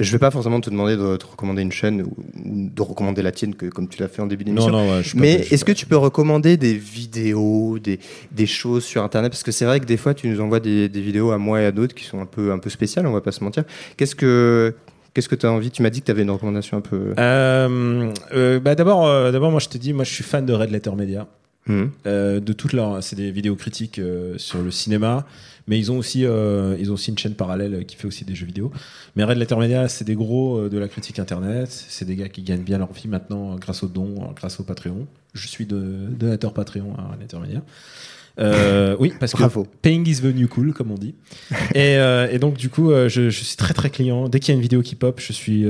je vais pas forcément te demander de te recommander une chaîne ou de recommander la tienne que, comme tu l'as fait en début d'émission. Non, non, ouais, je suis pas- Mais est-ce que tu peux recommander des vidéos, des, des choses sur Internet? Parce que c'est vrai que des fois, tu nous envoies des, des vidéos à moi et à d'autres qui sont un peu, un peu spéciales, on va pas se mentir. Qu'est-ce que qu'est-ce que tu as envie? Tu m'as dit que tu avais une recommandation un peu. Euh, euh, bah d'abord, euh, d'abord moi je te dis, moi je suis fan de Red Letter Media. Mhm. Euh, de toutes leurs, c'est des vidéos critiques euh, sur le cinéma, mais ils ont aussi, euh, ils ont aussi une chaîne parallèle qui fait aussi des jeux vidéo. Mais Red Letter Media, c'est des gros de la critique internet, c'est des gars qui gagnent bien leur vie maintenant grâce aux dons, grâce au Patreon. Je suis de, donateur Patreon à Red Letter Media. Euh, oui, parce que paying is the new cool, comme on dit. Et, euh, et donc, du coup, euh, je, je suis très très client. Dès qu'il y a une vidéo qui pop, je suis,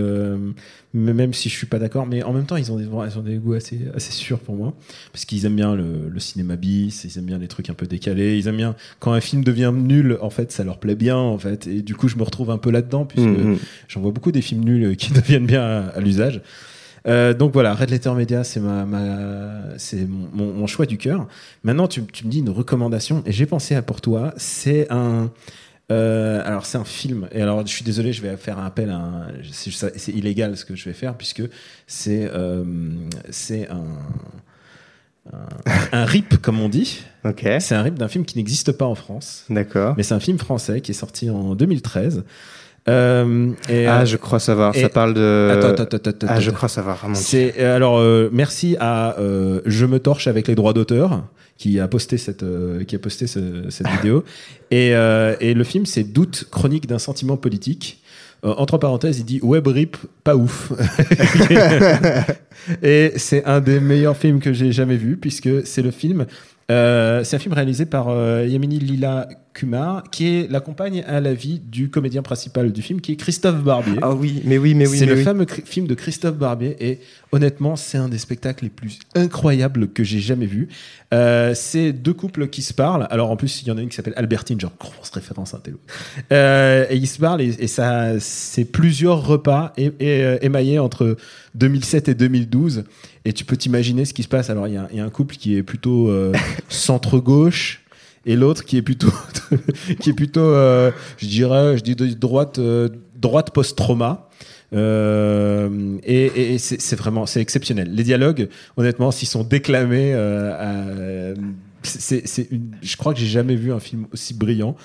même si je suis pas d'accord, mais en même temps, ils ont des, ils ont des goûts assez, assez sûrs pour moi. Parce qu'ils aiment bien le, le cinéma bis, ils aiment bien les trucs un peu décalés, ils aiment bien quand un film devient nul, en fait, ça leur plaît bien, en fait. Et du coup, je me retrouve un peu là-dedans, puisque Mhm. j'en vois beaucoup des films nuls qui deviennent bien à, à l'usage. Euh, donc voilà, Red Letter Media, c'est ma, ma- c'est mon, mon- mon choix du cœur. Maintenant, tu, tu me dis une recommandation, et j'ai pensé à pour toi. C'est un, euh, alors c'est un film. Et alors, je suis désolé, je vais faire un appel. À un, c'est, illégal ce que je vais faire puisque c'est, euh, c'est un, un, un rip comme on dit. Ok. C'est un rip d'un film qui n'existe pas en France. D'accord. Mais c'est un film français qui est sorti en 2013. Euh, et, Ah, euh, je crois savoir. et- Ça parle de. Attends, attends, attends, attends, Ah, je crois savoir. C'est euh, alors euh, merci à euh, Je me torche avec les droits d'auteur qui a posté cette qui a posté ce- cette vidéo et, et le film c'est Doute chronique d'un sentiment politique. Entre parenthèses, il dit web rip pas ouf. et c'est un des meilleurs films que j'ai jamais vu puisque c'est le film euh, c'est un film réalisé par euh, Yamini Lila Kumar, qui est la compagne à la vie du comédien principal du film, qui est Christophe Barbier. Ah oui, mais oui, mais oui. C'est le oui. fameux film de Christophe Barbier et honnêtement, c'est un des spectacles les plus incroyables que j'ai jamais vu. Euh, c'est deux couples qui se parlent. Alors en plus, il y en a une qui s'appelle Albertine, genre grosse référence à un télo. Euh, et ils se parlent et, et ça, c'est plusieurs repas et, et, euh, émaillés entre 2007 et 2012. Et tu peux t'imaginer ce qui se passe. Alors il y a, il y a un couple qui est plutôt euh, centre gauche et l'autre qui est plutôt qui est plutôt euh, je dirais je dis de droite euh, droite post trauma euh, et, et- c'est vraiment c'est exceptionnel. Les dialogues honnêtement s'ils sont déclamés euh, à- c'est c'est une- je crois que j'ai jamais vu un film aussi brillant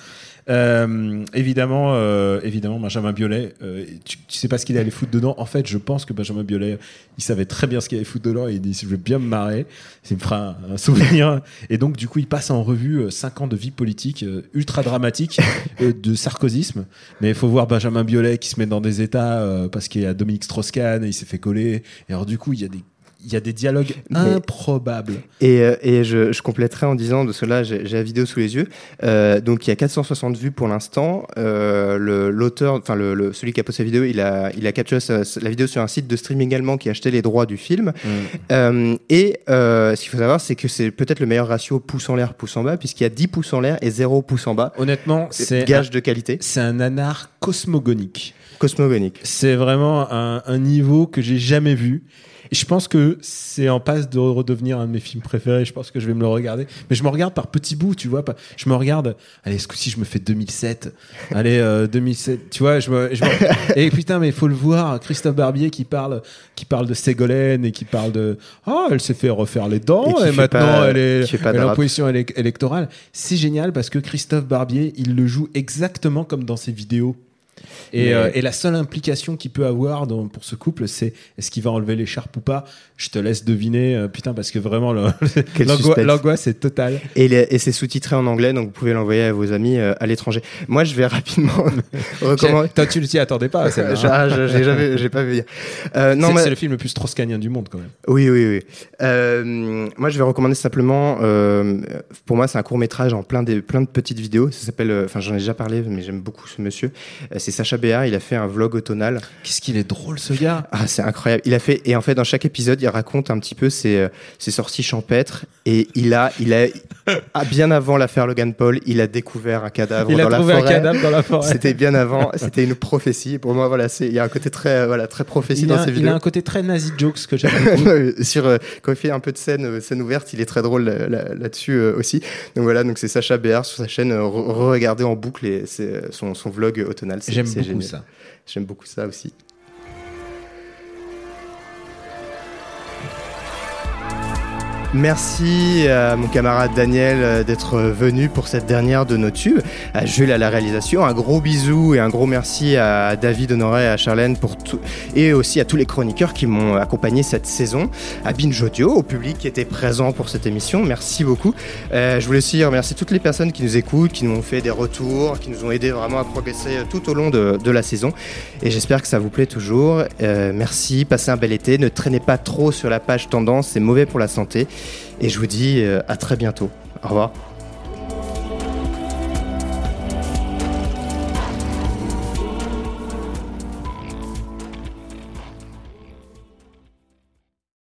euh, évidemment, euh, évidemment, Benjamin Biolay, euh, tu, tu sais pas ce qu'il allait foutre dedans. En fait, je pense que Benjamin Biolay, il savait très bien ce qu'il allait foutre dedans et il dit je vais bien me marrer, ça me fera un, un souvenir. Et donc, du coup, il passe en revue euh, cinq ans de vie politique euh, ultra dramatique, euh, de sarkozysme. Mais il faut voir Benjamin Biolay qui se met dans des états euh, parce qu'il y a Dominique Strauss-Kahn et il s'est fait coller. Et alors, du coup, il y a des il y a des dialogues improbables. Et, euh, et je, je, compléterai en disant, de cela, j'ai la vidéo sous les yeux. Euh, donc il y a 460 vues pour l'instant. Euh, L'auteur, enfin le, le, celui qui a posté la vidéo, il a, il a capturé la vidéo sur un site de streaming allemand qui a acheté les droits du film. Mm. Euh, et ce qu'il faut savoir, c'est que c'est peut-être le meilleur ratio pouce en l'air, pouce en bas, puisqu'il y a 10 pouces en l'air et 0 pouce en bas. Honnêtement, c'est gage de qualité. C'est un nanar cosmogonique. Cosmogonique. C'est vraiment un, un niveau que j'ai jamais vu. Et je pense que c'est en passe de redevenir un de mes films préférés. Je pense que je vais me le regarder. Mais je me regarde par petits bouts, tu vois. Je me regarde. Allez, ce coup-ci, je me fais 2007. Allez, euh, 2007. Tu vois, je me, je me... Et putain, mais il faut le voir. Christophe Barbier qui parle, qui parle de Ségolène et qui parle de. Oh, elle s'est fait refaire les dents et, maintenant elle est, elle est en position électorale. C'est génial parce que Christophe Barbier, il le joue exactement comme dans ses vidéos. Et, euh, et, la seule implication qu'il peut avoir dans, pour ce couple, c'est est-ce qu'il va enlever l'écharpe ou pas? Je te laisse deviner, euh, putain, parce que vraiment, l'angoisse est totale. Et, et c'est sous-titré en anglais, donc vous pouvez l'envoyer à vos amis euh, à l'étranger. Moi, je vais rapidement recommander. Toi, tu ne t'y attendais pas, c'est hein. J'ai jamais, j'ai pas vu. non, c'est le film le plus strauss du monde, quand même. Oui, oui, oui. moi, je vais recommander simplement. pour moi, c'est un court métrage en plein, des, plein de petites vidéos. Ça s'appelle. Enfin, j'en ai déjà parlé, mais j'aime beaucoup ce monsieur. C'est Sacha Béard, il a fait un vlog automnal. Qu'est-ce qu'il est drôle ce gars Ah, c'est incroyable. Il a fait et en fait dans chaque épisode, il raconte un petit peu ses, euh, ses sorties champêtres et il a il a ah, bien avant l'affaire Logan Paul, il a découvert un cadavre il dans a trouvé un cadavre dans la forêt. C'était bien avant, c'était une prophétie. Pour moi, voilà, c'est il y a un côté très voilà très prophétie dans ses vidéos. Il a un côté très nazi jokes que j'aime Sur euh, quand il fait un peu de scène euh, scène ouverte, il est très drôle là-dessus aussi. Donc voilà, donc c'est Sacha Béard sur sa chaîne. Regardez en boucle et son, son vlog automnal. J'aime beaucoup ça. J'aime beaucoup ça aussi. Merci à mon camarade Daniel euh, d'être venu pour cette dernière de nos tubes, à Jules à la réalisation, un gros bisou et un gros merci à David Honoré à Charlène pour tout, et aussi à tous les chroniqueurs qui m'ont accompagné cette saison, à Binge Audio, au public qui était présent pour cette émission, merci beaucoup. Euh, je voulais aussi remercier toutes les personnes qui nous écoutent, qui nous ont fait des retours, qui nous ont aidé vraiment à progresser tout au long de, de la saison. Et j'espère que ça vous plaît toujours. Euh, merci, passez un bel été, ne traînez pas trop sur la page tendance, c'est mauvais pour la santé. Et je vous dis euh, à très bientôt. Au revoir.